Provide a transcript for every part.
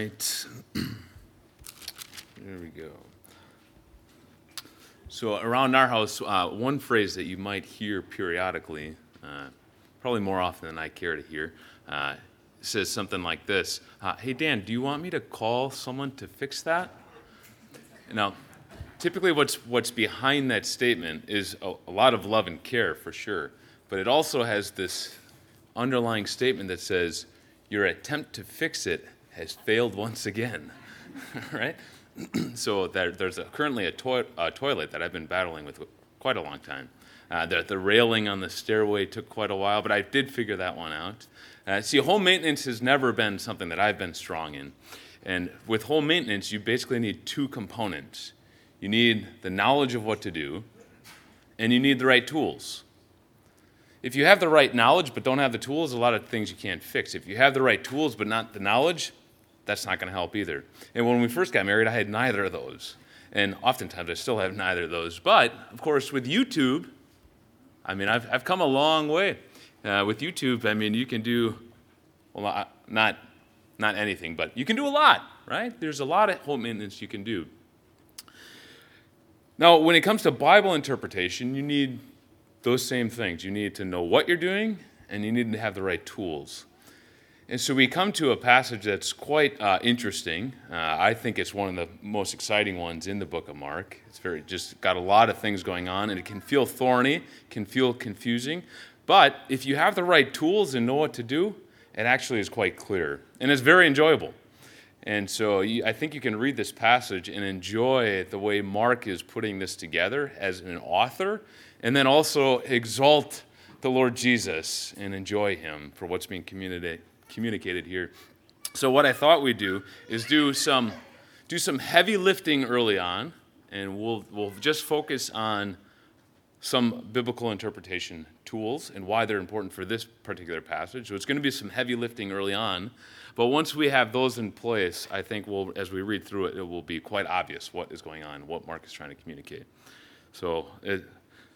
right. there we go. So, around our house, uh, one phrase that you might hear periodically, uh, probably more often than I care to hear, uh, says something like this uh, Hey, Dan, do you want me to call someone to fix that? Now, typically, what's, what's behind that statement is a, a lot of love and care for sure, but it also has this underlying statement that says, Your attempt to fix it has failed once again, right? so there, there's a, currently a, a, toilet that I've been battling with quite a long time. Uh, the, the, railing on the stairway took quite a while, but I did figure that one out. Uh, see, home maintenance has never been something that I've been strong in. And with home maintenance, you basically need two components you need the knowledge of what to do, and you need the right tools. If you have the right knowledge but don't have the tools, a lot of things you can't fix. If you have the right tools but not the knowledge, that's not going to help either. And when we first got married, I had neither of those. And oftentimes I still have neither of those. But, of course, with YouTube, I mean, I've, I've come a long way. Uh, with YouTube, I mean, you can do, well, not, not anything, but you can do a lot, right? There's a lot of home maintenance you can do. Now, when it comes to Bible interpretation, you need those same things. You need to know what you're doing, and you need to have the right tools. And so we come to a passage that's quite uh, interesting. Uh, I think it's one of the most exciting ones in the book of Mark. It's very just got a lot of things going on, and it can feel thorny, can feel confusing. But if you have the right tools and know what to do, it actually is quite clear, and it's very enjoyable. And so you, I think you can read this passage and enjoy the way Mark is putting this together as an author, and then also exalt the Lord Jesus and enjoy Him for what's being communicated communicated here. So what I thought we'd do is do some do some heavy lifting early on, and we'll we'll just focus on some biblical interpretation tools and why they're important for this particular passage. So it's going to be some heavy lifting early on, but once we have those in place, I think we'll, as we read through it, it will be quite obvious what is going on, what Mark is trying to communicate. So it,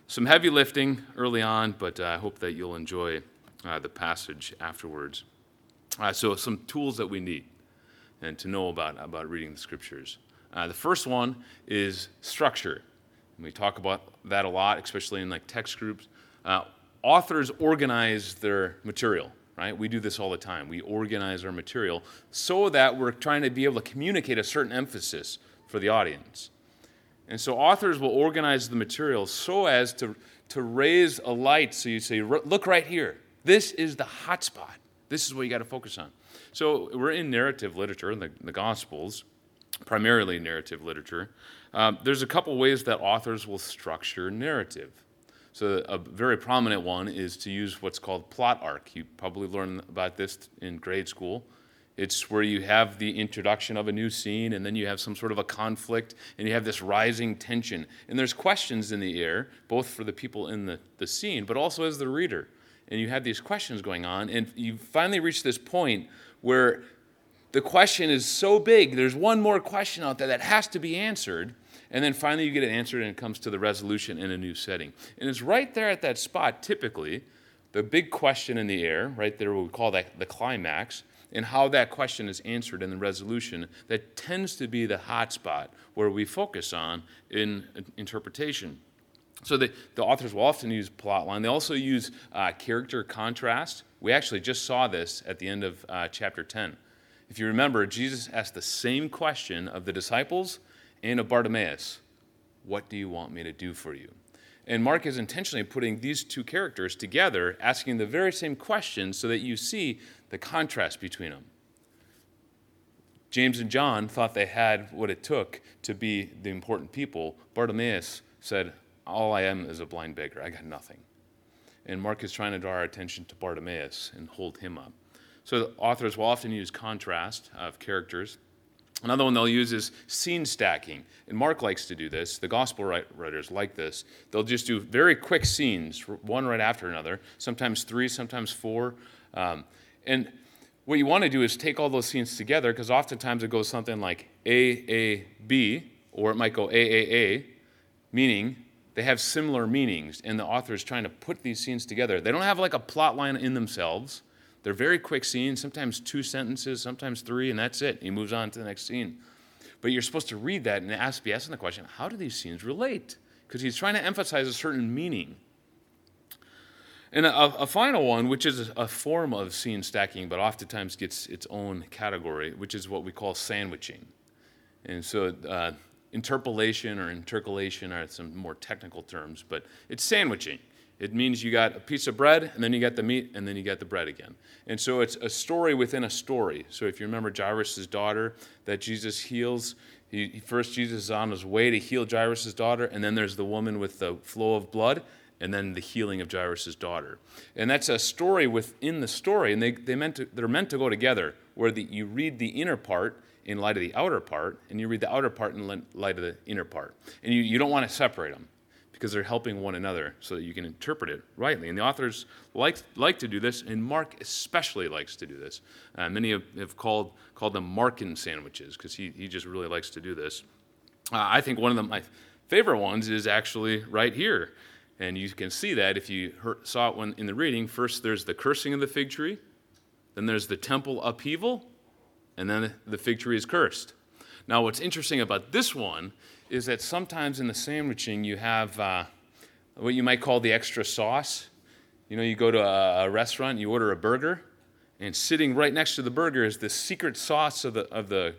some heavy lifting early on, but I hope that you'll enjoy uh, the passage afterwards. Uh, so, some tools that we need and to know about, about reading the scriptures. Uh, the first one is structure. And we talk about that a lot, especially in like text groups. Uh, authors organize their material, right? We do this all the time. We organize our material so that we're trying to be able to communicate a certain emphasis for the audience. And so authors will organize the material so as to, to raise a light so you say, look right here. This is the hot spot. This is what you got to focus on. So we're in narrative literature, in the, the Gospels, primarily narrative literature. Um, there's a couple ways that authors will structure narrative. So a very prominent one is to use what's called plot arc. You probably learned about this in grade school. It's where you have the introduction of a new scene, and then you have some sort of a conflict, and you have this rising tension. And there's questions in the air, both for the people in the, the scene, but also as the reader and you have these questions going on, and you finally reach this point where the question is so big, there's one more question out there that has to be answered, and then finally you get it answered and it comes to the resolution in a new setting. And it's right there at that spot, typically, the big question in the air, right there, we call that the climax, and how that question is answered in the resolution, that tends to be the hot spot where we focus on in interpretation. So the, the authors will often use plot line. They also use uh, character contrast. We actually just saw this at the end of uh, chapter 10. If you remember, Jesus asked the same question of the disciples and of Bartimaeus What do you want me to do for you? And Mark is intentionally putting these two characters together, asking the very same question so that you see the contrast between them. James and John thought they had what it took to be the important people. Bartimaeus said, all I am is a blind beggar. I got nothing. And Mark is trying to draw our attention to Bartimaeus and hold him up. So authors will often use contrast of characters. Another one they'll use is scene stacking. And Mark likes to do this. The gospel writers like this. They'll just do very quick scenes, one right after another, sometimes three, sometimes four. Um, and what you want to do is take all those scenes together because oftentimes it goes something like A, A, B, or it might go A, A, A, meaning they have similar meanings, and the author is trying to put these scenes together. They don't have like a plot line in themselves, They're very quick scenes, sometimes two sentences, sometimes three, and that's it. He moves on to the next scene. But you're supposed to read that and ask, be asking the question, how do these scenes relate? Because he's trying to emphasize a certain meaning. And a, a, final one, which is a form of scene stacking, but oftentimes gets its own category, which is what we call sandwiching. And so, uh, interpolation or intercalation are some more technical terms, but it's sandwiching. It means you got a piece of bread, and then you got the meat, and then you got the bread again. And so it's a story within a story. So if you remember Jairus' daughter that Jesus heals, he, first Jesus is on his way to heal Jairus' daughter, and then there's the woman with the flow of blood, and then the healing of Jairus' daughter. And that's a story within the story, and they, they meant to, they're meant to go together, where the, you read the inner part in light of the outer part, and you read the outer part in light of the inner part. And you, you don't want to separate them because they're helping one another so that you can interpret it rightly. And the authors like, like to do this, and Mark especially likes to do this. Uh, many have, have, called, called them Markan sandwiches because he, he just really likes to do this. Uh, I think one of the, my favorite ones is actually right here. And you can see that if you heard, saw it when, in the reading. First, there's the cursing of the fig tree, then there's the temple upheaval, and then the fig tree is cursed. Now, what's interesting about this one is that sometimes in the sandwiching you have uh, what you might call the extra sauce. You know, you go to a, restaurant, you order a burger, and sitting right next to the burger is the secret sauce of the, of the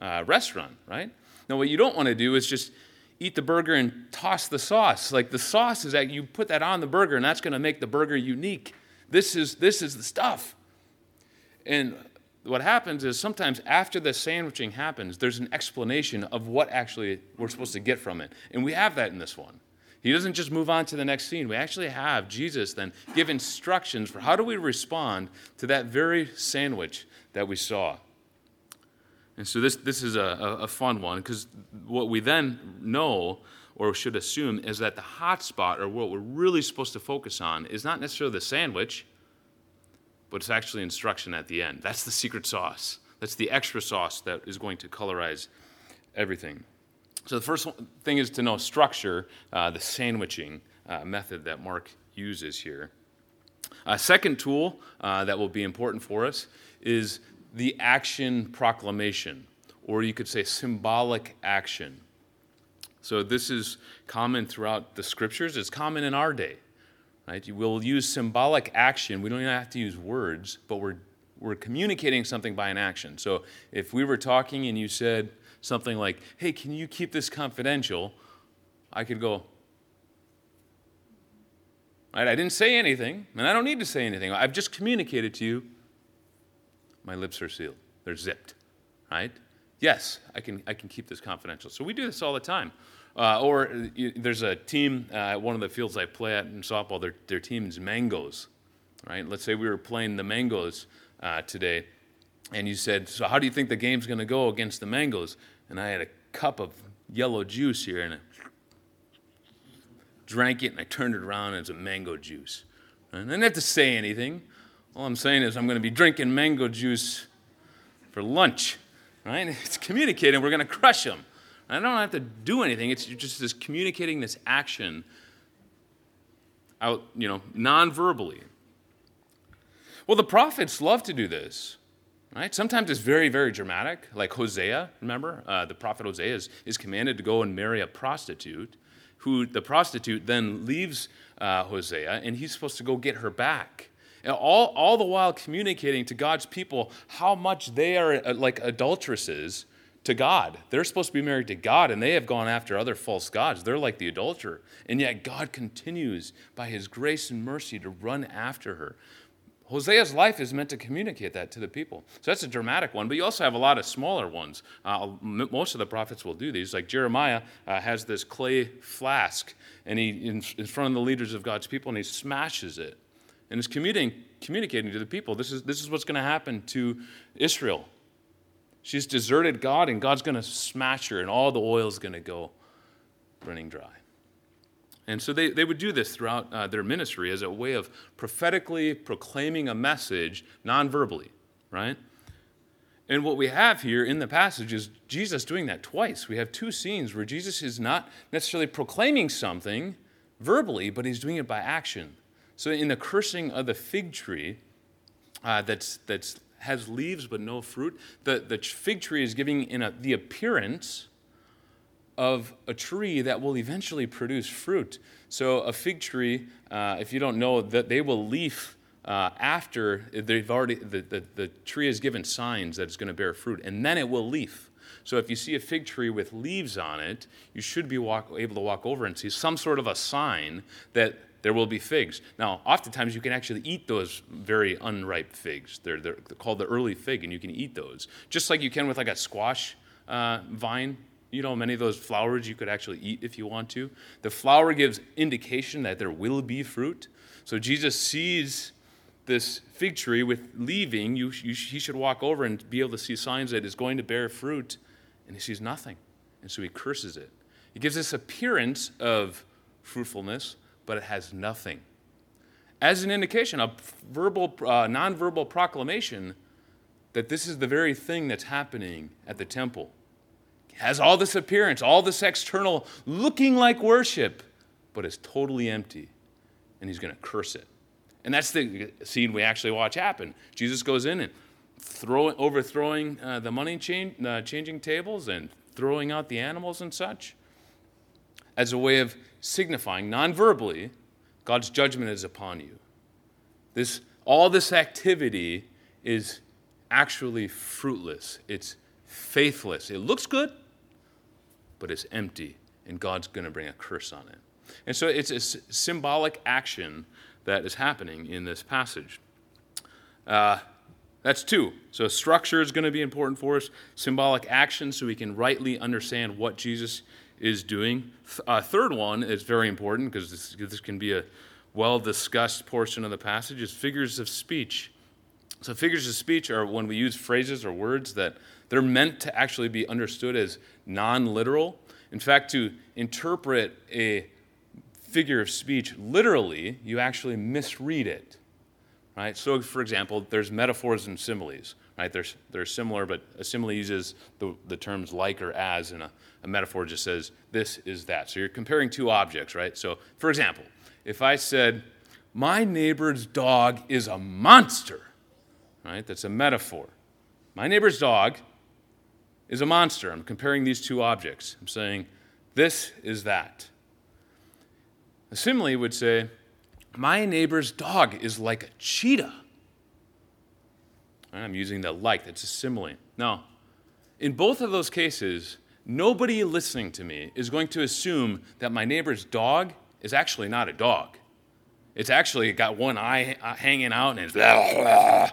uh, restaurant, right? Now, what you don't want to do is just eat the burger and toss the sauce. Like the sauce is that you put that on the burger, and that's going to make the burger unique. This is, this is the stuff. And what happens is sometimes after the sandwiching happens, there's an explanation of what actually we're supposed to get from it. And we have that in this one. He doesn't just move on to the next scene. We actually have Jesus then give instructions for how do we respond to that very sandwich that we saw. And so this, this is a, a fun one because what we then know or should assume is that the hot spot or what we're really supposed to focus on is not necessarily the sandwich but it's actually instruction at the end. That's the secret sauce. That's the extra sauce that is going to colorize everything. So the first thing is to know structure, uh, the sandwiching uh, method that Mark uses here. A second tool uh, that will be important for us is the action proclamation, or you could say symbolic action. So this is common throughout the scriptures. It's common in our day. Right? We'll use symbolic action. We don't even have to use words, but we're, we're communicating something by an action. So if we were talking and you said something like, hey, can you keep this confidential? I could go, right? I didn't say anything, and I don't need to say anything. I've just communicated to you. My lips are sealed, they're zipped, right? Yes, I can, I can keep this confidential. So we do this all the time. Uh, or uh, there's a team uh, at one of the fields I play at in softball. Their, their team is Mangoes, right? Let's say we were playing the Mangoes uh, today, and you said, "So how do you think the game's going to go against the Mangoes?" And I had a cup of yellow juice here, and I drank it, and I turned it around, and it's a mango juice. And I didn't have to say anything. All I'm saying is I'm going to be drinking mango juice for lunch, right? It's communicating. We're going to crush them. I don't have to do anything. It's just this communicating this action out, you know, non-verbally. Well, the prophets love to do this, right? Sometimes it's very, very dramatic, like Hosea, remember? Uh, the prophet Hosea is, is commanded to go and marry a prostitute, who the prostitute then leaves uh, Hosea, and he's supposed to go get her back. And all, all the while communicating to God's people how much they are uh, like adulteresses to God. They're supposed to be married to God, and they have gone after other false gods. They're like the adulterer. And yet God continues, by his grace and mercy, to run after her. Hosea's life is meant to communicate that to the people. So that's a dramatic one, but you also have a lot of smaller ones. Uh, most of the prophets will do these. Like Jeremiah uh, has this clay flask, and he in, in, front of the leaders of God's people, and he smashes it, and is communicating, communicating to the people. This is this is what's going to happen to Israel She's deserted God, and God's going to smash her, and all the oil is going to go running dry. And so they, they would do this throughout uh, their ministry as a way of prophetically proclaiming a message non verbally, right? And what we have here in the passage is Jesus doing that twice. We have two scenes where Jesus is not necessarily proclaiming something verbally, but he's doing it by action. So in the cursing of the fig tree, uh, that's, that's has leaves but no fruit. The, the fig tree is giving in a, the appearance of a tree that will eventually produce fruit. So a fig tree, uh, if you don't know, that they will leaf uh, after they've already the, the, the tree has given signs that it's going to bear fruit, and then it will leaf. So if you see a fig tree with leaves on it, you should be walk, able to walk over and see some sort of a sign that there will be figs. Now, oftentimes you can actually eat those very unripe figs. They're, they're called the early fig, and you can eat those. Just like you can with like a squash uh, vine. You know, many of those flowers you could actually eat if you want to. The flower gives indication that there will be fruit. So Jesus sees this fig tree with leaving. You, you, he should walk over and be able to see signs that it's going to bear fruit, and he sees nothing. And so he curses it. He gives this appearance of fruitfulness, but it has nothing. As an indication, a verbal, uh, nonverbal proclamation that this is the very thing that's happening at the temple. It has all this appearance, all this external looking like worship, but it's totally empty. And he's going to curse it. And that's the scene we actually watch happen. Jesus goes in and throw, overthrowing uh, the money change, uh, changing tables and throwing out the animals and such as a way of signifying non-verbally God's judgment is upon you. This, all this activity is actually fruitless. It's faithless. It looks good, but it's empty, and God's going to bring a curse on it. And so it's a symbolic action that is happening in this passage. Uh, that's two. So structure is going to be important for us, symbolic action, so we can rightly understand what Jesus is doing. Uh, third one is very important because this, this can be a well discussed portion of the passage is figures of speech. So figures of speech are when we use phrases or words that they're meant to actually be understood as non-literal. In fact, to interpret a figure of speech literally, you actually misread it. Right? So for example, there's metaphors and similes. Right? They're, they're similar, but a simile uses the, the terms like or as, and a, a metaphor just says this is that. So you're comparing two objects, right? So, for example, if I said, My neighbor's dog is a monster, right? That's a metaphor. My neighbor's dog is a monster. I'm comparing these two objects. I'm saying, This is that. A simile would say, My neighbor's dog is like a cheetah. I'm using the like, that's a simile. Now, in both of those cases, nobody listening to me is going to assume that my neighbor's dog is actually not a dog. It's actually got one eye uh, hanging out and it's.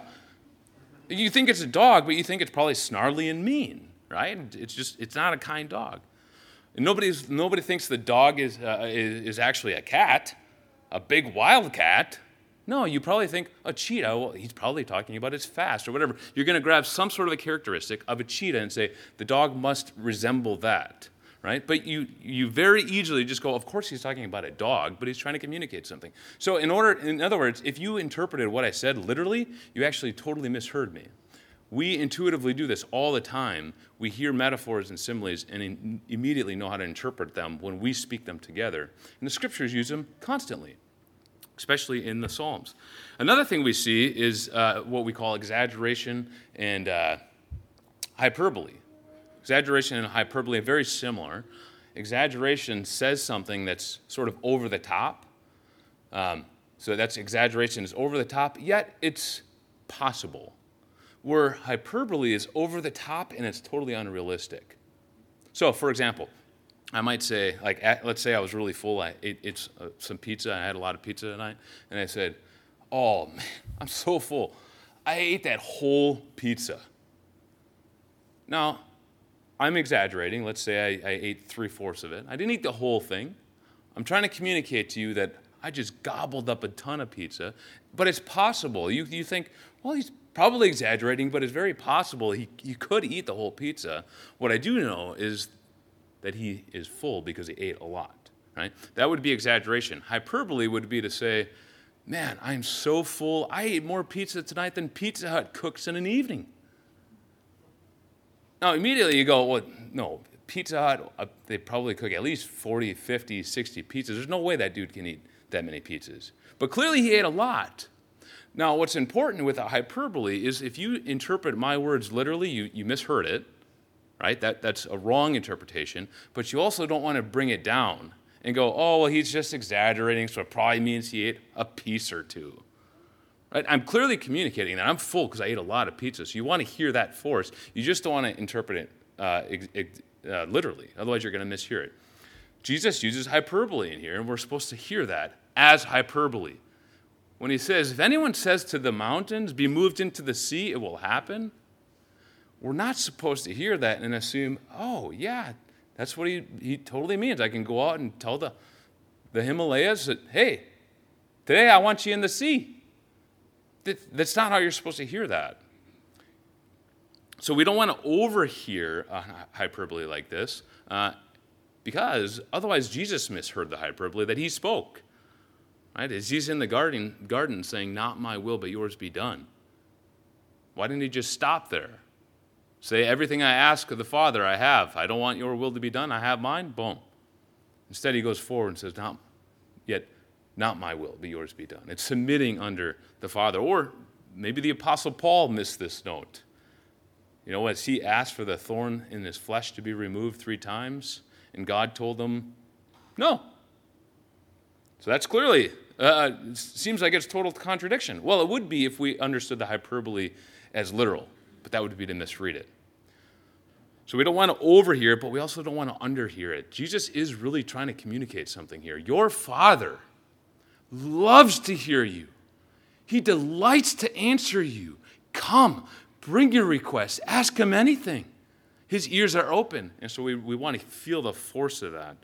You think it's a dog, but you think it's probably snarly and mean, right? It's just, it's not a kind dog. Nobody's, nobody thinks the dog is, uh, is, is actually a cat, a big wild cat. No, you probably think a cheetah, well, he's probably talking about it's fast or whatever. You're going to grab some sort of a characteristic of a cheetah and say, the dog must resemble that, right? But you, you very easily just go, of course he's talking about a dog, but he's trying to communicate something. So, in, order, in other words, if you interpreted what I said literally, you actually totally misheard me. We intuitively do this all the time. We hear metaphors and similes and in, immediately know how to interpret them when we speak them together. And the scriptures use them constantly especially in the Psalms. Another thing we see is uh, what we call exaggeration and uh, hyperbole. Exaggeration and hyperbole are very similar. Exaggeration says something that's sort of over the top. Um, so that's exaggeration is over the top, yet it's possible. Where hyperbole is over the top and it's totally unrealistic. So, for example, I might say, like, let's say I was really full. I ate, ate uh, some pizza. I had a lot of pizza tonight. And I said, Oh, man, I'm so full. I ate that whole pizza. Now, I'm exaggerating. Let's say I, I ate three fourths of it. I didn't eat the whole thing. I'm trying to communicate to you that I just gobbled up a ton of pizza. But it's possible. You, you think, well, he's probably exaggerating, but it's very possible he, he could eat the whole pizza. What I do know is that he is full because he ate a lot, right? That would be exaggeration. Hyperbole would be to say, man, I'm so full. I ate more pizza tonight than Pizza Hut cooks in an evening. Now, immediately you go, well, no, Pizza Hut, uh, they probably cook at least 40, 50, 60 pizzas. There's no way that dude can eat that many pizzas. But clearly he ate a lot. Now, what's important with a hyperbole is if you interpret my words literally, you, you misheard it, right? That, that's a wrong interpretation. But you also don't want to bring it down and go, oh, well, he's just exaggerating, so it probably means he ate a piece or two. Right? I'm clearly communicating that. I'm full because I ate a lot of pizza. So you want to hear that force. You just don't want to interpret it uh, ex- ex- uh, literally, otherwise, you're going to mishear it. Jesus uses hyperbole in here, and we're supposed to hear that as hyperbole. When he says, If anyone says to the mountains, be moved into the sea, it will happen, we're not supposed to hear that and assume, oh, yeah, that's what he, he totally means. I can go out and tell the, the Himalayas that, hey, today I want you in the sea. That, that's not how you're supposed to hear that. So we don't want to overhear hyperbole like this uh, because otherwise Jesus misheard the hyperbole that he spoke. Right? As he's in the garden, garden saying, Not my will, but yours be done. Why didn't he just stop there? Say, Everything I ask of the Father, I have. I don't want your will to be done. I have mine. Boom. Instead, he goes forward and says, Not yet, not my will, but yours be done. It's submitting under the Father. Or maybe the Apostle Paul missed this note. You know, as he asked for the thorn in his flesh to be removed three times, and God told him, no. So that's clearly, uh, seems like it's total contradiction. Well, it would be if we understood the hyperbole as literal, but that would be to misread it. So we don't want to overhear it, but we also don't want to underhear it. Jesus is really trying to communicate something here. Your Father loves to hear you, He delights to answer you. Come, Bring your requests, ask him anything. His ears are open. And so we, we want to feel the force of that.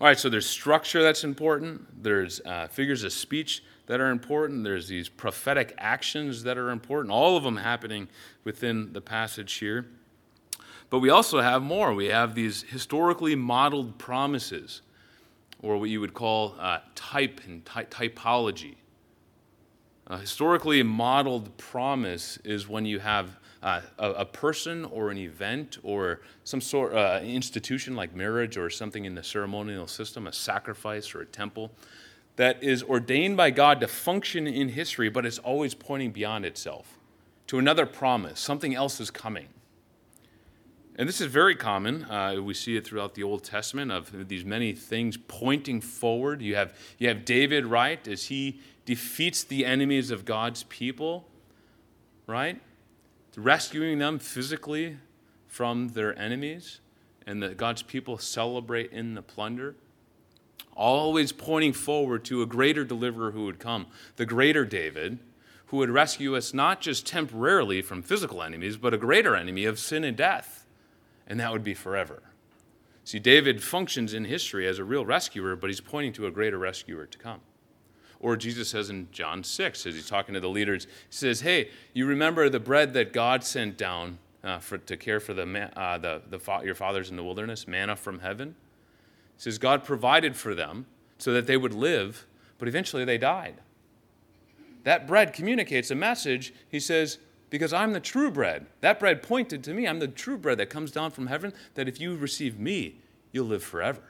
All right, so there's structure that's important, there's uh, figures of speech that are important, there's these prophetic actions that are important, all of them happening within the passage here. But we also have more. We have these historically modeled promises, or what you would call uh, type and ty- typology. A historically modeled promise is when you have uh, a, a, person or an event or some sort of uh, institution like marriage or something in the ceremonial system, a sacrifice or a temple, that is ordained by God to function in history, but it's always pointing beyond itself to another promise. Something else is coming. And this is very common. Uh, we see it throughout the Old Testament of these many things pointing forward. You have, you have David, right, as he defeats the enemies of God's people, right? Rescuing them physically from their enemies, and that God's people celebrate in the plunder. Always pointing forward to a greater deliverer who would come, the greater David, who would rescue us not just temporarily from physical enemies, but a greater enemy of sin and death, and that would be forever. See, David functions in history as a real rescuer, but he's pointing to a greater rescuer to come. Or Jesus says in John 6, as he's talking to the leaders, he says, Hey, you remember the bread that God sent down uh, for, to care for the, uh, the, the your fathers in the wilderness, manna from heaven? He says, God provided for them so that they would live, but eventually they died. That bread communicates a message. He says, because I'm the true bread. That bread pointed to me. I'm the true bread that comes down from heaven, that if you receive me, you'll live forever.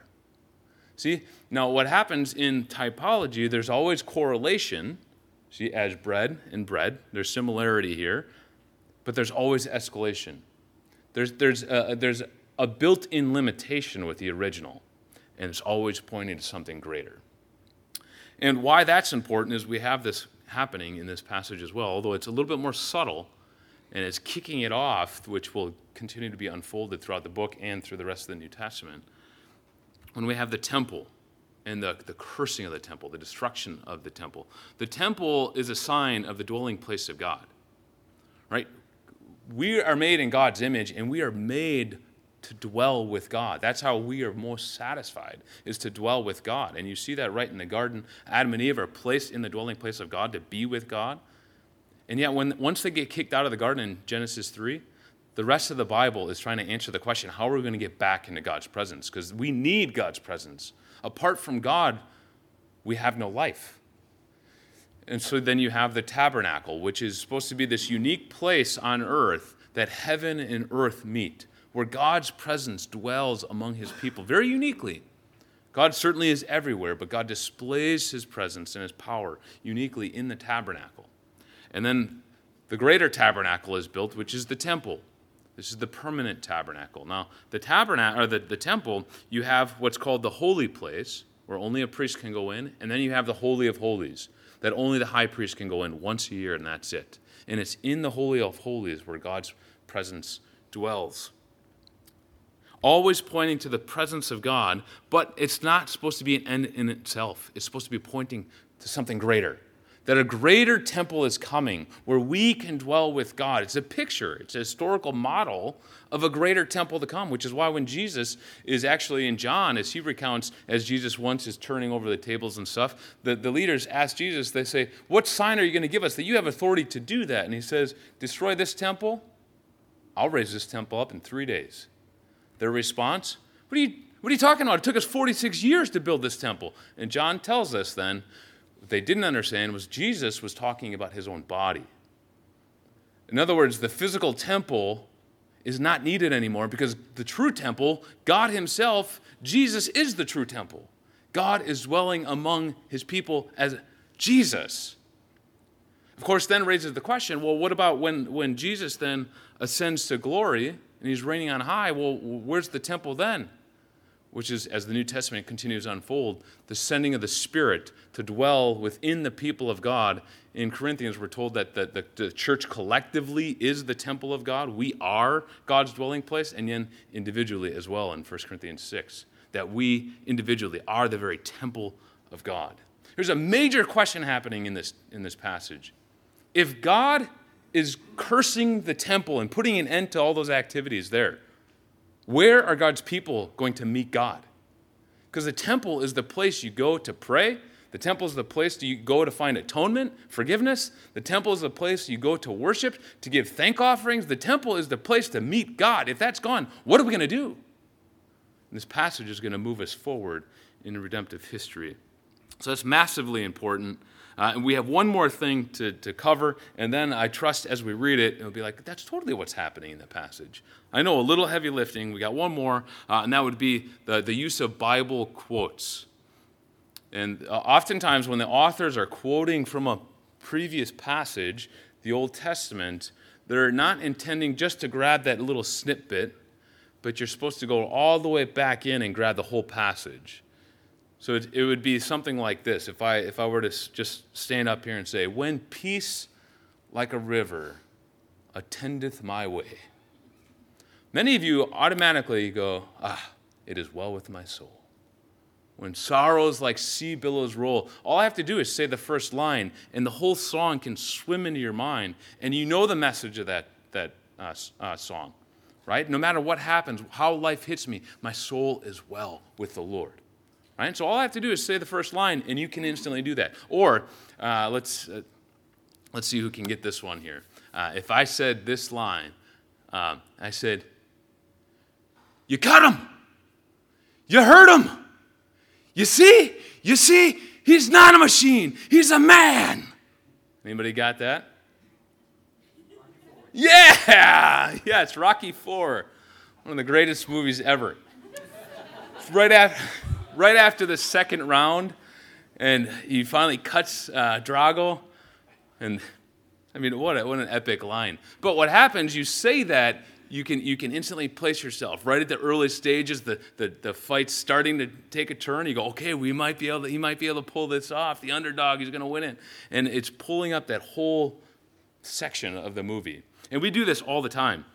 See, now what happens in typology, there's always correlation. See, as bread and bread, there's similarity here, but there's always escalation. There's, there's, a, there's a built in limitation with the original, and it's always pointing to something greater. And why that's important is we have this happening in this passage as well, although it's a little bit more subtle and it's kicking it off, which will continue to be unfolded throughout the book and through the rest of the New Testament when we have the temple and the, the cursing of the temple, the destruction of the temple. The temple is a sign of the dwelling place of God, right? We are made in God's image and we are made to dwell with God. That's how we are most satisfied, is to dwell with God. And you see that right in the garden. Adam and Eve are placed in the dwelling place of God to be with God. And yet, when, once they get kicked out of the garden in Genesis 3, the rest of the Bible is trying to answer the question how are we going to get back into God's presence? Because we need God's presence. Apart from God, we have no life. And so then you have the tabernacle, which is supposed to be this unique place on earth that heaven and earth meet, where God's presence dwells among his people very uniquely. God certainly is everywhere, but God displays his presence and his power uniquely in the tabernacle. And then the greater tabernacle is built, which is the temple. This is the permanent tabernacle. Now, the tabernacle or the, the temple, you have what's called the holy place, where only a priest can go in, and then you have the holy of holies, that only the high priest can go in once a year, and that's it. And it's in the holy of holies where God's presence dwells always pointing to the presence of God, but it's not supposed to be an end in itself. It's supposed to be pointing to something greater. That a greater temple is coming where we can dwell with God. It's a picture, it's a historical model of a greater temple to come, which is why when Jesus is actually in John, as he recounts, as Jesus once is turning over the tables and stuff, the, the leaders ask Jesus, they say, What sign are you going to give us that you have authority to do that? And he says, Destroy this temple, I'll raise this temple up in three days. Their response, what are, you, what are you talking about? It took us 46 years to build this temple. And John tells us then, what they didn't understand was Jesus was talking about his own body. In other words, the physical temple is not needed anymore because the true temple, God Himself, Jesus is the true temple. God is dwelling among His people as Jesus. Of course, then raises the question well, what about when, when Jesus then ascends to glory? And he's reigning on high, well, where's the temple then? Which is, as the New Testament continues to unfold, the sending of the Spirit to dwell within the people of God. In Corinthians, we're told that the, the, the church collectively is the temple of God. We are God's dwelling place, and then individually as well in 1 Corinthians 6, that we individually are the very temple of God. There's a major question happening in this, in this passage. If God is cursing the temple and putting an end to all those activities there. Where are God's people going to meet God? Because the temple is the place you go to pray. The temple is the place you go to find atonement, forgiveness. The temple is the place you go to worship, to give thank offerings. The temple is the place to meet God. If that's gone, what are we going to do? And this passage is going to move us forward in redemptive history. So that's massively important. Uh, and we have one more thing to, to cover, and then I trust as we read it, it'll be like, that's totally what's happening in the passage. I know a little heavy lifting. We got one more, uh, and that would be the, the use of Bible quotes. And uh, oftentimes, when the authors are quoting from a previous passage, the Old Testament, they're not intending just to grab that little snippet, but you're supposed to go all the way back in and grab the whole passage. So it, it would be something like this if I, if I were to just stand up here and say, When peace like a river attendeth my way. Many of you automatically go, Ah, it is well with my soul. When sorrows like sea billows roll, all I have to do is say the first line, and the whole song can swim into your mind, and you know the message of that, that uh, uh, song, right? No matter what happens, how life hits me, my soul is well with the Lord. Right? So all I have to do is say the first line, and you can instantly do that. Or uh, let's uh, let's see who can get this one here. Uh, if I said this line, um, I said, "You cut him, you hurt him. You see, you see, he's not a machine. He's a man." Anybody got that? Yeah, yeah, it's Rocky Four, one of the greatest movies ever. right after right after the second round, and he finally cuts uh, Drago. And I mean, what, a, what an epic line. But what happens, you say that, you can, you can instantly place yourself right at the early stages, the, the, the fight's starting to take a turn. You go, okay, we might be able to, he might be able to pull this off. The underdog, is going to win it. And it's pulling up that whole section of the movie. And we do this all the time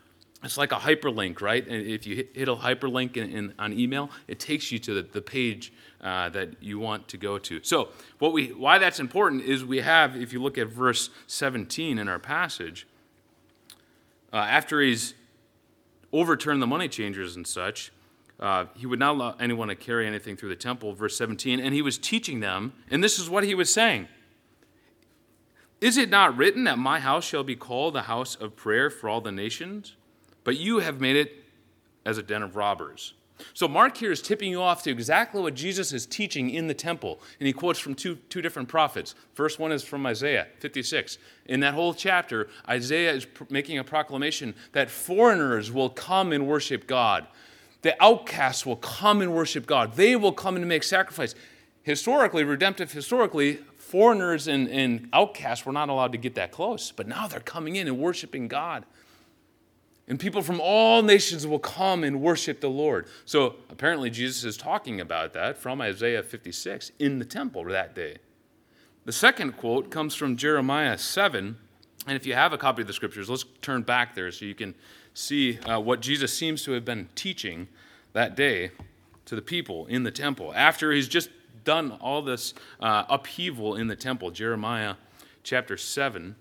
it's like a hyperlink, right? And if you hit, a hyperlink in, in, on email, it takes you to the, the page uh, that you want to go to. So, what we, why that's important is we have, if you look at verse 17 in our passage, uh, after he's overturned the money changers and such, uh, he would not allow anyone to carry anything through the temple, verse 17, and he was teaching them, and this is what he was saying. Is it not written that my house shall be called the house of prayer for all the nations? But you have made it as a den of robbers. So Mark here is tipping you off to exactly what Jesus is teaching in the temple. And he quotes from two, two different prophets. First one is from Isaiah 56. In that whole chapter, Isaiah is pr- making a proclamation that foreigners will come and worship God. the outcasts will come and worship God. They will come and make sacrifice. Historically, redemptive historically, foreigners and, and outcasts were not allowed to get that close, but now they're coming in and worshiping God. And people from all nations will come and worship the Lord. So apparently, Jesus is talking about that from Isaiah 56 in the temple that day. The second quote comes from Jeremiah 7. And if you have a copy of the scriptures, let's turn back there so you can see uh, what Jesus seems to have been teaching that day to the people in the temple. After he's just done all this uh, upheaval in the temple, Jeremiah chapter 7.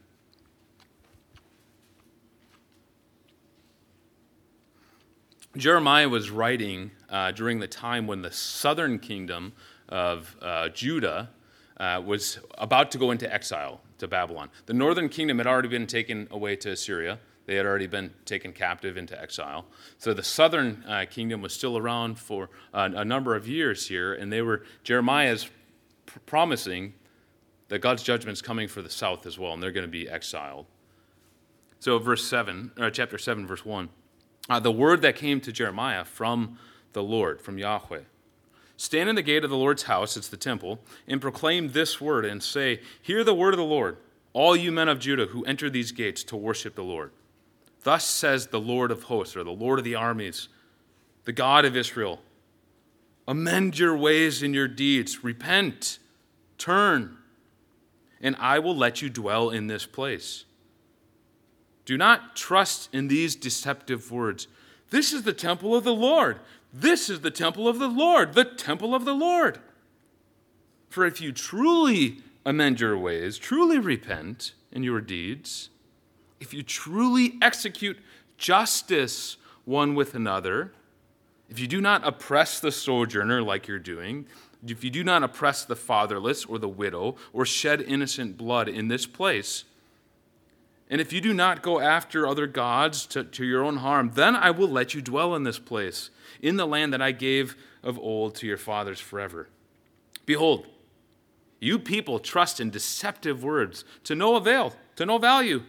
Jeremiah was writing uh, during the time when the southern kingdom of uh, Judah uh, was about to go into exile to Babylon. The northern kingdom had already been taken away to Assyria. They had already been taken captive into exile. So the southern uh, kingdom was still around for a number of years here, and they were Jeremiah's pr- promising that God's judgment is coming for the south as well, and they're going to be exiled. So verse seven, chapter seven, verse one. Uh, the word that came to Jeremiah from the Lord, from Yahweh. Stand in the gate of the Lord's house, it's the temple, and proclaim this word and say, Hear the word of the Lord, all you men of Judah who enter these gates to worship the Lord. Thus says the Lord of hosts, or the Lord of the armies, the God of Israel Amend your ways and your deeds, repent, turn, and I will let you dwell in this place. Do not trust in these deceptive words. This is the temple of the Lord. This is the temple of the Lord, the temple of the Lord. For if you truly amend your ways, truly repent in your deeds, if you truly execute justice one with another, if you do not oppress the sojourner like you're doing, if you do not oppress the fatherless or the widow or shed innocent blood in this place, and if you do not go after other gods to, to your own harm, then I will let you dwell in this place, in the land that I gave of old to your fathers forever. Behold, you people trust in deceptive words to no avail, to no value.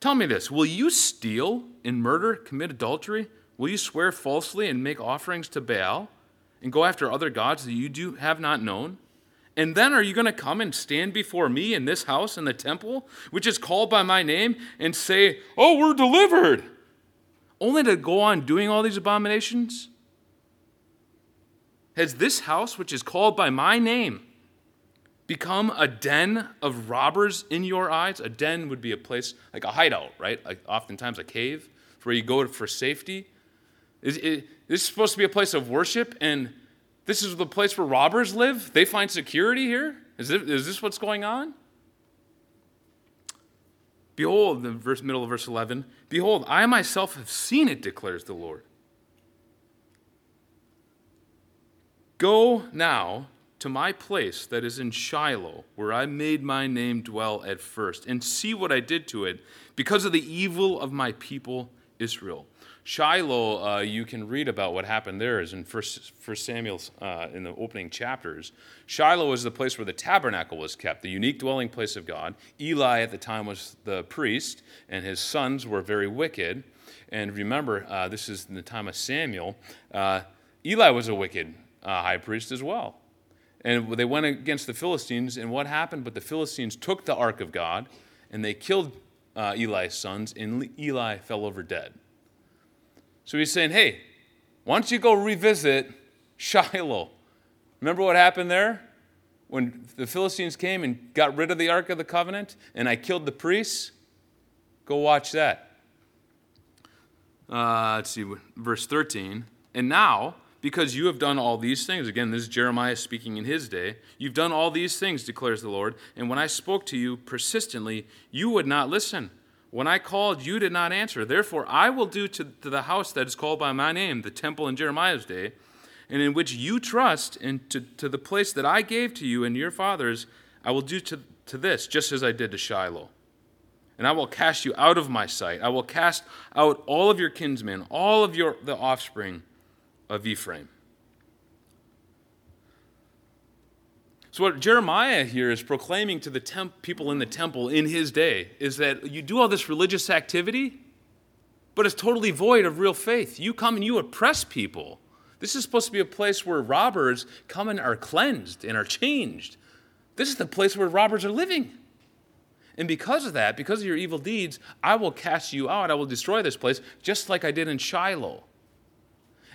Tell me this will you steal and murder, commit adultery? Will you swear falsely and make offerings to Baal and go after other gods that you do have not known? And then are you going to come and stand before me in this house in the temple, which is called by my name, and say, Oh, we're delivered? Only to go on doing all these abominations? Has this house, which is called by my name, become a den of robbers in your eyes? A den would be a place like a hideout, right? Like oftentimes a cave where you go for safety. Is, is, this is supposed to be a place of worship, and this is the place where robbers live? They find security here? Is, it, is this what's going on? Behold, the verse, middle of verse 11, behold, I myself have seen it, declares the Lord. Go now to my place that is in Shiloh, where I made my name dwell at first, and see what I did to it because of the evil of my people Israel. Shiloh, uh, you can read about what happened there is in First, First Samuel uh, in the opening chapters. Shiloh is the place where the tabernacle was kept, the unique dwelling place of God. Eli at the time was the priest, and his sons were very wicked. And remember, uh, this is in the time of Samuel. Uh, Eli was a wicked uh, high priest as well. And they went against the Philistines, and what happened? But the Philistines took the ark of God, and they killed uh, Eli's sons, and Eli fell over dead. So he's saying, hey, why don't you go revisit Shiloh? Remember what happened there? When the Philistines came and got rid of the Ark of the Covenant and I killed the priests? Go watch that. Uh, let's see, verse 13. And now, because you have done all these things, again, this is Jeremiah speaking in his day, you've done all these things, declares the Lord, and when I spoke to you persistently, you would not listen. When I called, you did not answer. Therefore, I will do to, to the house that is called by my name, the temple in Jeremiah's day, and in which you trust, and to, to the place that I gave to you and your fathers, I will do to, to this, just as I did to Shiloh. And I will cast you out of my sight. I will cast out all of your kinsmen, all of your the offspring of Ephraim. So, what Jeremiah here is proclaiming to the temp- people in the temple in his day is that you do all this religious activity, but it's totally void of real faith. You come and you oppress people. This is supposed to be a place where robbers come and are cleansed and are changed. This is the place where robbers are living. And because of that, because of your evil deeds, I will cast you out. I will destroy this place, just like I did in Shiloh.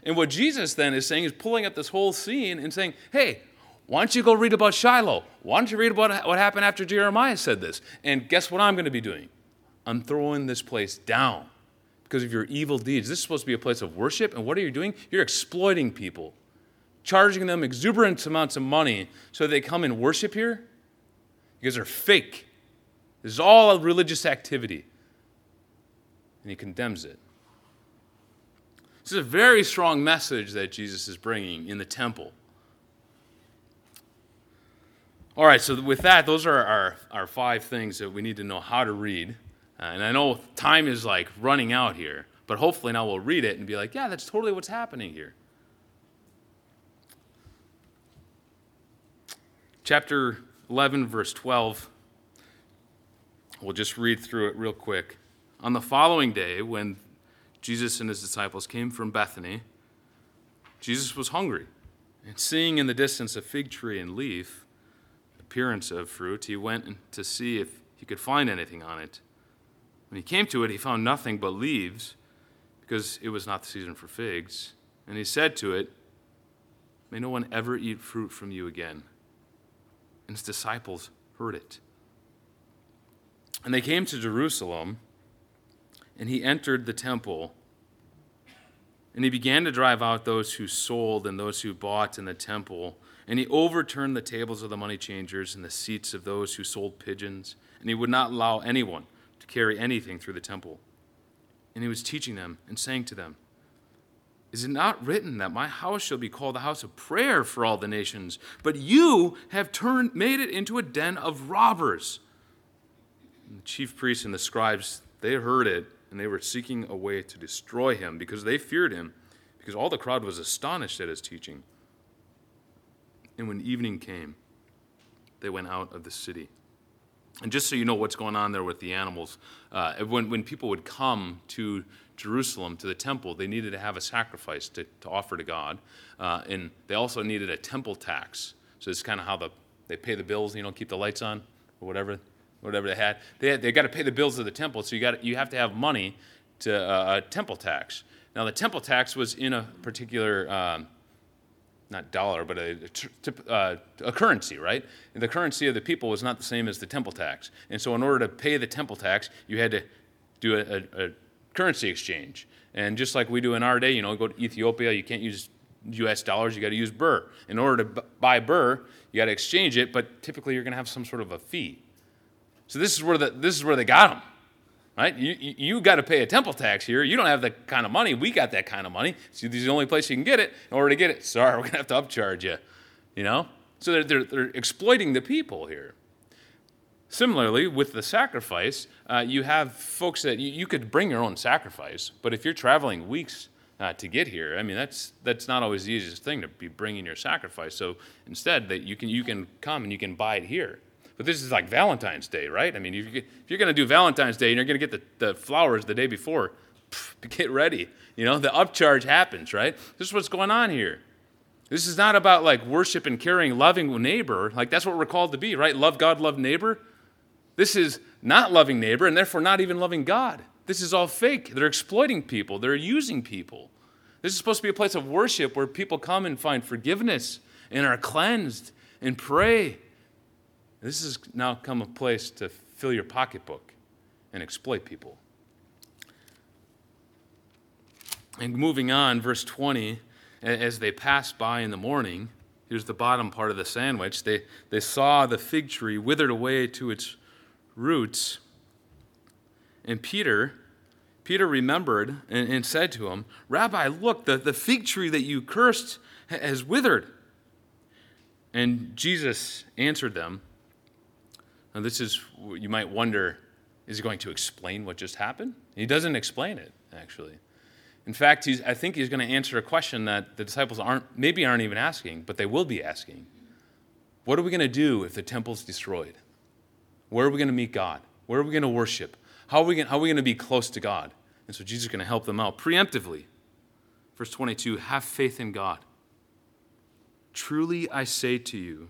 And what Jesus then is saying is pulling up this whole scene and saying, hey, why don't you go read about Shiloh? Why don't you read about what happened after Jeremiah said this? And guess what I'm going to be doing? I'm throwing this place down because of your evil deeds. This is supposed to be a place of worship, and what are you doing? You're exploiting people, charging them exuberant amounts of money so they come and worship here because they're fake. This is all a religious activity. And he condemns it. This is a very strong message that Jesus is bringing in the temple. All right, so with that, those are our, our five things that we need to know how to read. Uh, and I know time is like running out here, but hopefully now we'll read it and be like, yeah, that's totally what's happening here. Chapter 11, verse 12. We'll just read through it real quick. On the following day, when Jesus and his disciples came from Bethany, Jesus was hungry. And seeing in the distance a fig tree and leaf, appearance of fruit, he went to see if he could find anything on it. When he came to it, he found nothing but leaves, because it was not the season for figs. And he said to it, May no one ever eat fruit from you again. And his disciples heard it. And they came to Jerusalem, and he entered the temple. And he began to drive out those who sold and those who bought in the temple. And he overturned the tables of the money changers and the seats of those who sold pigeons. And he would not allow anyone to carry anything through the temple. And he was teaching them and saying to them, Is it not written that my house shall be called the house of prayer for all the nations? But you have turned, made it into a den of robbers. And the chief priests and the scribes, they heard it, and they were seeking a way to destroy him because they feared him, because all the crowd was astonished at his teaching. And when evening came, they went out of the city. And just so you know what's going on there with the animals, uh, when, when people would come to Jerusalem, to the temple, they needed to have a sacrifice to, to offer to God. Uh, and they also needed a temple tax. So it's kind of how the, they pay the bills, you know, keep the lights on or whatever whatever they had. They, had, they got to pay the bills of the temple, so you, got you have to have money to uh, a temple tax. Now, the temple tax was in a particular, um, not dollar, but a, a, uh, a, currency, right? And the currency of the people was not the same as the temple tax. And so, in order to pay the temple tax, you had to do a, a currency exchange. And just like we do in our day, you know, go to Ethiopia, you can't use US dollars, you got to use birr. In order to buy birr, you got to exchange it, but typically you're going to have some sort of a fee. So this is where the, this is where they got them, right? You, you, got to pay a temple tax here. You don't have that kind of money. We got that kind of money. So this is the only place you can get it. In order to get it, sorry, we're going to have to upcharge you, you know? So they're, they're, they're exploiting the people here. Similarly, with the sacrifice, uh, you have folks that you, you, could bring your own sacrifice, but if you're traveling weeks uh, to get here, I mean that's that's not always the easiest thing to be bringing your sacrifice. So instead, that you can you can come and you can buy it here. But this is like Valentine's Day, right? I mean, if you're going to do Valentine's Day and you're going to get the, the flowers the day before, get ready. You know, the upcharge happens, right? This is what's going on here. This is not about like worship and caring, loving neighbor. Like that's what we're called to be, right? Love God, love neighbor. This is not loving neighbor and therefore not even loving God. This is all fake. They're exploiting people, they're using people. This is supposed to be a place of worship where people come and find forgiveness and are cleansed and pray this has now come a place to fill your pocketbook and exploit people. And moving on, verse 20, as they passed by in the morning, here's the bottom part of the sandwich. They, they saw the fig tree withered away to its roots. And Peter, Peter remembered and, and said to him, Rabbi, look, the, the fig tree that you cursed has withered. And Jesus answered them, now, this is, you might wonder, is he going to explain what just happened? He doesn't explain it, actually. In fact, he's, I think he's going to answer a question that the disciples aren't, maybe aren't even asking, but they will be asking. What are we going to do if the temple's destroyed? Where are we going to meet God? Where are we going to worship? How are we going, how are we going to be close to God? And so Jesus is going to help them out preemptively. Verse 22 Have faith in God. Truly I say to you,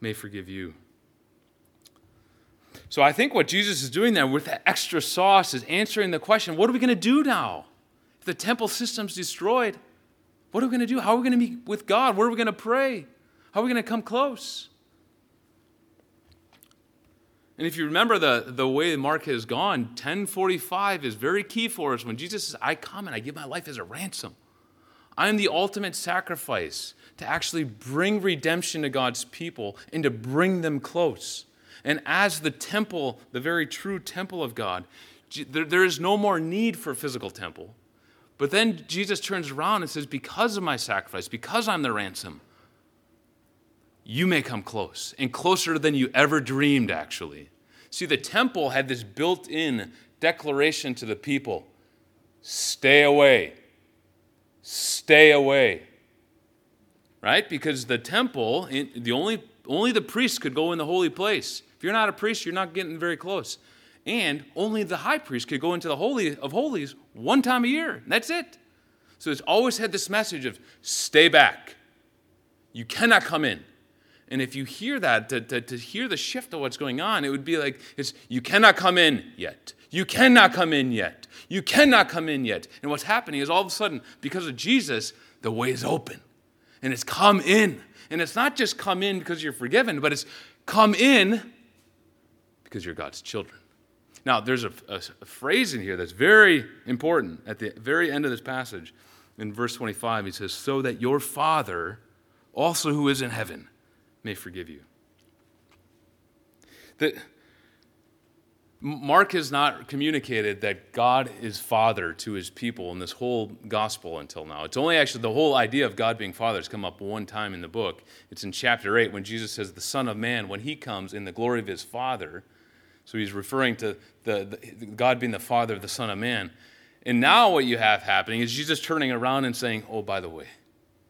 may forgive you. So I think what Jesus is doing there with that extra sauce is answering the question what are we going to do now? If the temple system's destroyed, what are we going to do? How are we going to meet with God? Where are we going to pray? How are we going to come close? And if you remember the, the way Mark has gone, 1045 is very key for us when Jesus says, I come and I give my life as a ransom. I am the ultimate sacrifice to actually bring redemption to God's people and to bring them close. And as the temple, the very true temple of God, there, there is no more need for a physical temple. But then Jesus turns around and says, Because of my sacrifice, because I'm the ransom, you may come close, and closer than you ever dreamed, actually. See, the temple had this built in declaration to the people stay away, stay away. Right? Because the temple, the only, only the priest could go in the holy place. If you're not a priest, you're not getting very close. And only the high priest could go into the Holy of Holies one time a year. That's it. So it's always had this message of stay back. You cannot come in. And if you hear that, to, to, to, hear the shift of what's going on, it would be like, it's, you cannot come in yet. You cannot come in yet. You cannot come in yet. And what's happening is all of a sudden, because of Jesus, the way is open. And it's come in. And it's not just come in because you're forgiven, but it's come in because you're God's children. Now, there's a, a, a phrase in here that's very important at the very end of this passage. In verse 25, he says, So that your Father, also who is in heaven, may forgive you. That Mark has not communicated that God is Father to his people in this whole gospel until now. It's only actually the whole idea of God being Father has come up one time in the book. It's in chapter 8 when Jesus says, The Son of Man, when he comes in the glory of his Father. So he's referring to the, the God being the Father of the Son of Man. And now what you have happening is Jesus turning around and saying, Oh, by the way,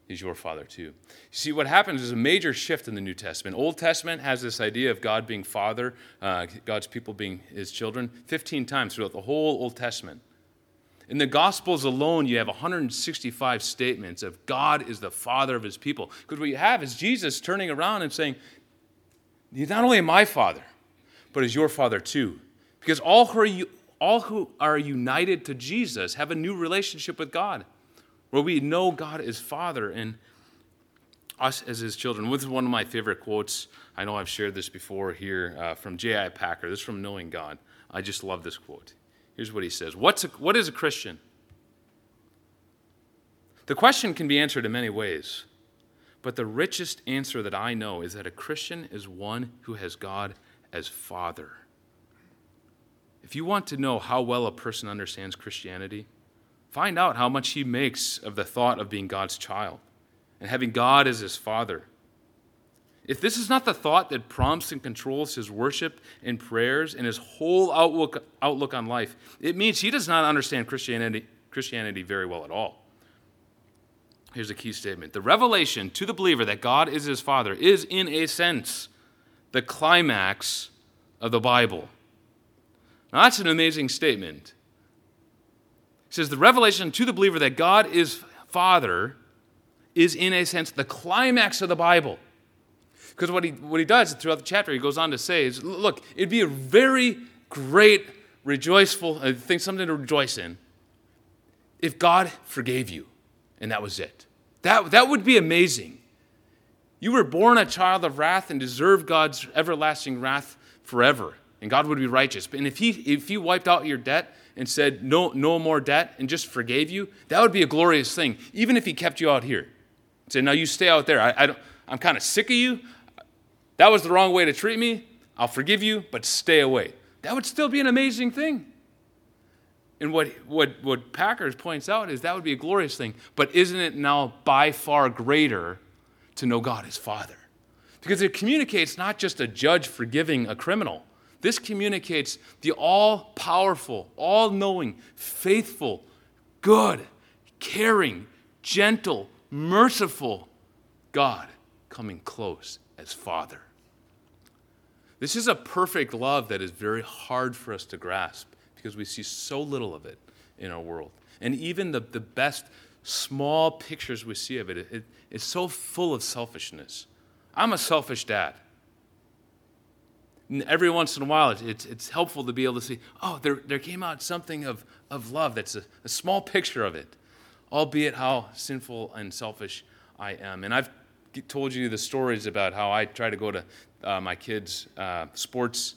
He's your father too. You see, what happens is a major shift in the New Testament. Old Testament has this idea of God being father, uh, God's people being his children, 15 times throughout the whole Old Testament. In the Gospels alone, you have 165 statements of God is the father of his people. Because what you have is Jesus turning around and saying, not only my father, but is your father too. Because all who, are, all who are united to Jesus have a new relationship with God where we know God is Father and us as His children. This is one of my favorite quotes. I know I've shared this before here uh, from J.I. Packer. This is from Knowing God. I just love this quote. Here's what he says What's a, What is a Christian? The question can be answered in many ways, but the richest answer that I know is that a Christian is one who has God as Father. If you want to know how well a person understands Christianity, Find out how much he makes of the thought of being God's child and having God as his father. If this is not the thought that prompts and controls his worship and prayers and his whole outlook, outlook on life, it means he does not understand Christianity, Christianity very well at all. Here's a key statement The revelation to the believer that God is his father is, in a sense, the climax of the Bible. Now, that's an amazing statement. He says the revelation to the believer that God is Father is, in a sense, the climax of the Bible. Because what he, what he does throughout the chapter, he goes on to say, is, look, it'd be a very great, rejoiceful uh, thing, something to rejoice in, if God forgave you and that was it. That, that would be amazing. You were born a child of wrath and deserve God's everlasting wrath forever, and God would be righteous. And if he, if he wiped out your debt, and said, no, no more debt, and just forgave you, that would be a glorious thing, even if he kept you out here. Say, now you stay out there. I, I don't, I'm kind of sick of you. That was the wrong way to treat me. I'll forgive you, but stay away. That would still be an amazing thing. And what, what, what Packers points out is that would be a glorious thing, but isn't it now by far greater to know God as Father? Because it communicates not just a judge forgiving a criminal, this communicates the all powerful, all knowing, faithful, good, caring, gentle, merciful God coming close as Father. This is a perfect love that is very hard for us to grasp because we see so little of it in our world. And even the, the best small pictures we see of it, it, it is so full of selfishness. I'm a selfish dad. Every once in a while, it's, it's helpful to be able to see, oh, there, there came out something of, of love that's a, a small picture of it, albeit how sinful and selfish I am. And I've told you the stories about how I try to go to uh, my kids' uh, sports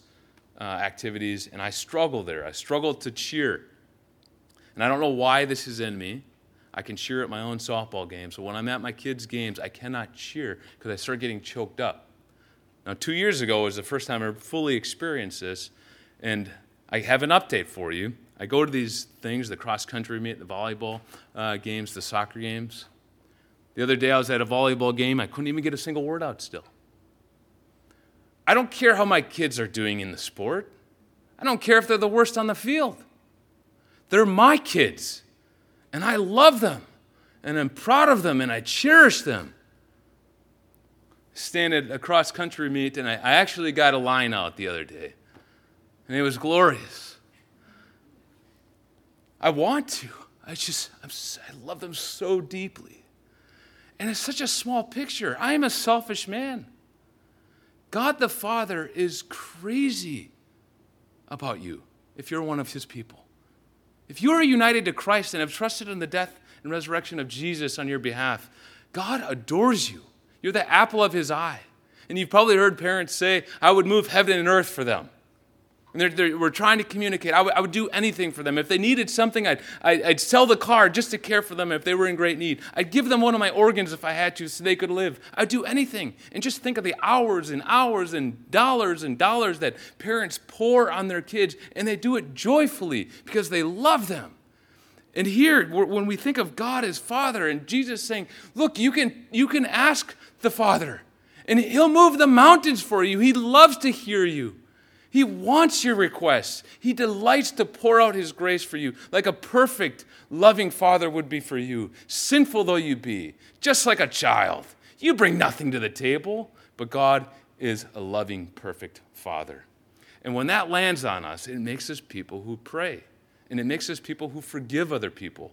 uh, activities, and I struggle there. I struggle to cheer. And I don't know why this is in me. I can cheer at my own softball games, but when I'm at my kids' games, I cannot cheer because I start getting choked up. Now, two years ago was the first time I fully experienced this, and I have an update for you. I go to these things, the cross country meet, the volleyball uh, games, the soccer games. The other day I was at a volleyball game, I couldn't even get a single word out still. I don't care how my kids are doing in the sport. I don't care if they're the worst on the field. They're my kids, and I love them, and I'm proud of them, and I cherish them. Stand at a cross country meet, and I, I actually got a line out the other day, and it was glorious. I want to. I just, I'm, I love them so deeply. And it's such a small picture. I am a selfish man. God the Father is crazy about you if you're one of his people. If you are united to Christ and have trusted in the death and resurrection of Jesus on your behalf, God adores you. You're the apple of his eye. And you've probably heard parents say, I would move heaven and earth for them. And they're, they're, we're trying to communicate. I, w- I would do anything for them. If they needed something, I'd, I'd, I'd, sell the car just to care for them if they were in great need. I'd give them one of my organs if I had to so they could live. I'd do anything. And just think of the hours and hours and dollars and dollars that parents pour on their kids, and they do it joyfully because they love them. And here, when we think of God as Father and Jesus saying, Look, you can, you can ask the Father, and He'll move the mountains for you. He loves to hear you. He wants your requests. He delights to pour out His grace for you, like a perfect, loving Father would be for you, sinful though you be, just like a child. You bring nothing to the table, but God is a loving, perfect Father. And when that lands on us, it makes us people who pray, and it makes us people who forgive other people.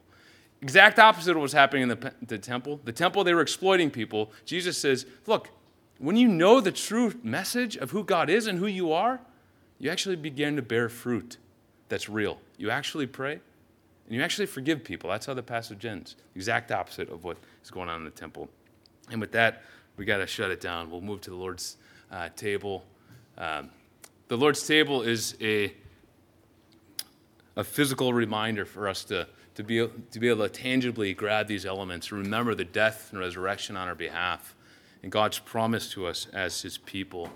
Exact opposite of what's happening in the, the temple. The temple, they were exploiting people. Jesus says, Look, when you know the true message of who God is and who you are, you actually begin to bear fruit that's real. You actually pray and you actually forgive people. That's how the passage ends. Exact opposite of what is going on in the temple. And with that, we got to shut it down. We'll move to the Lord's uh, table. Um, the Lord's table is a, a physical reminder for us to, to, be, to be able to tangibly grab these elements, remember the death and resurrection on our behalf, and God's promise to us as His people.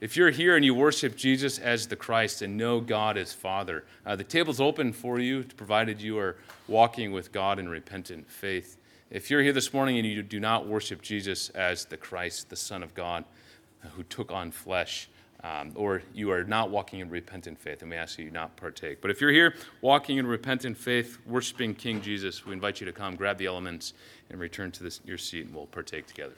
If you're here and you worship Jesus as the Christ and know God as Father, uh, the table's open for you, provided you are walking with God in repentant faith. If you're here this morning and you do not worship Jesus as the Christ, the Son of God, uh, who took on flesh, um, or you are not walking in repentant faith, and we ask you not partake. But if you're here walking in repentant faith, worshiping King Jesus, we invite you to come, grab the elements, and return to this, your seat, and we'll partake together.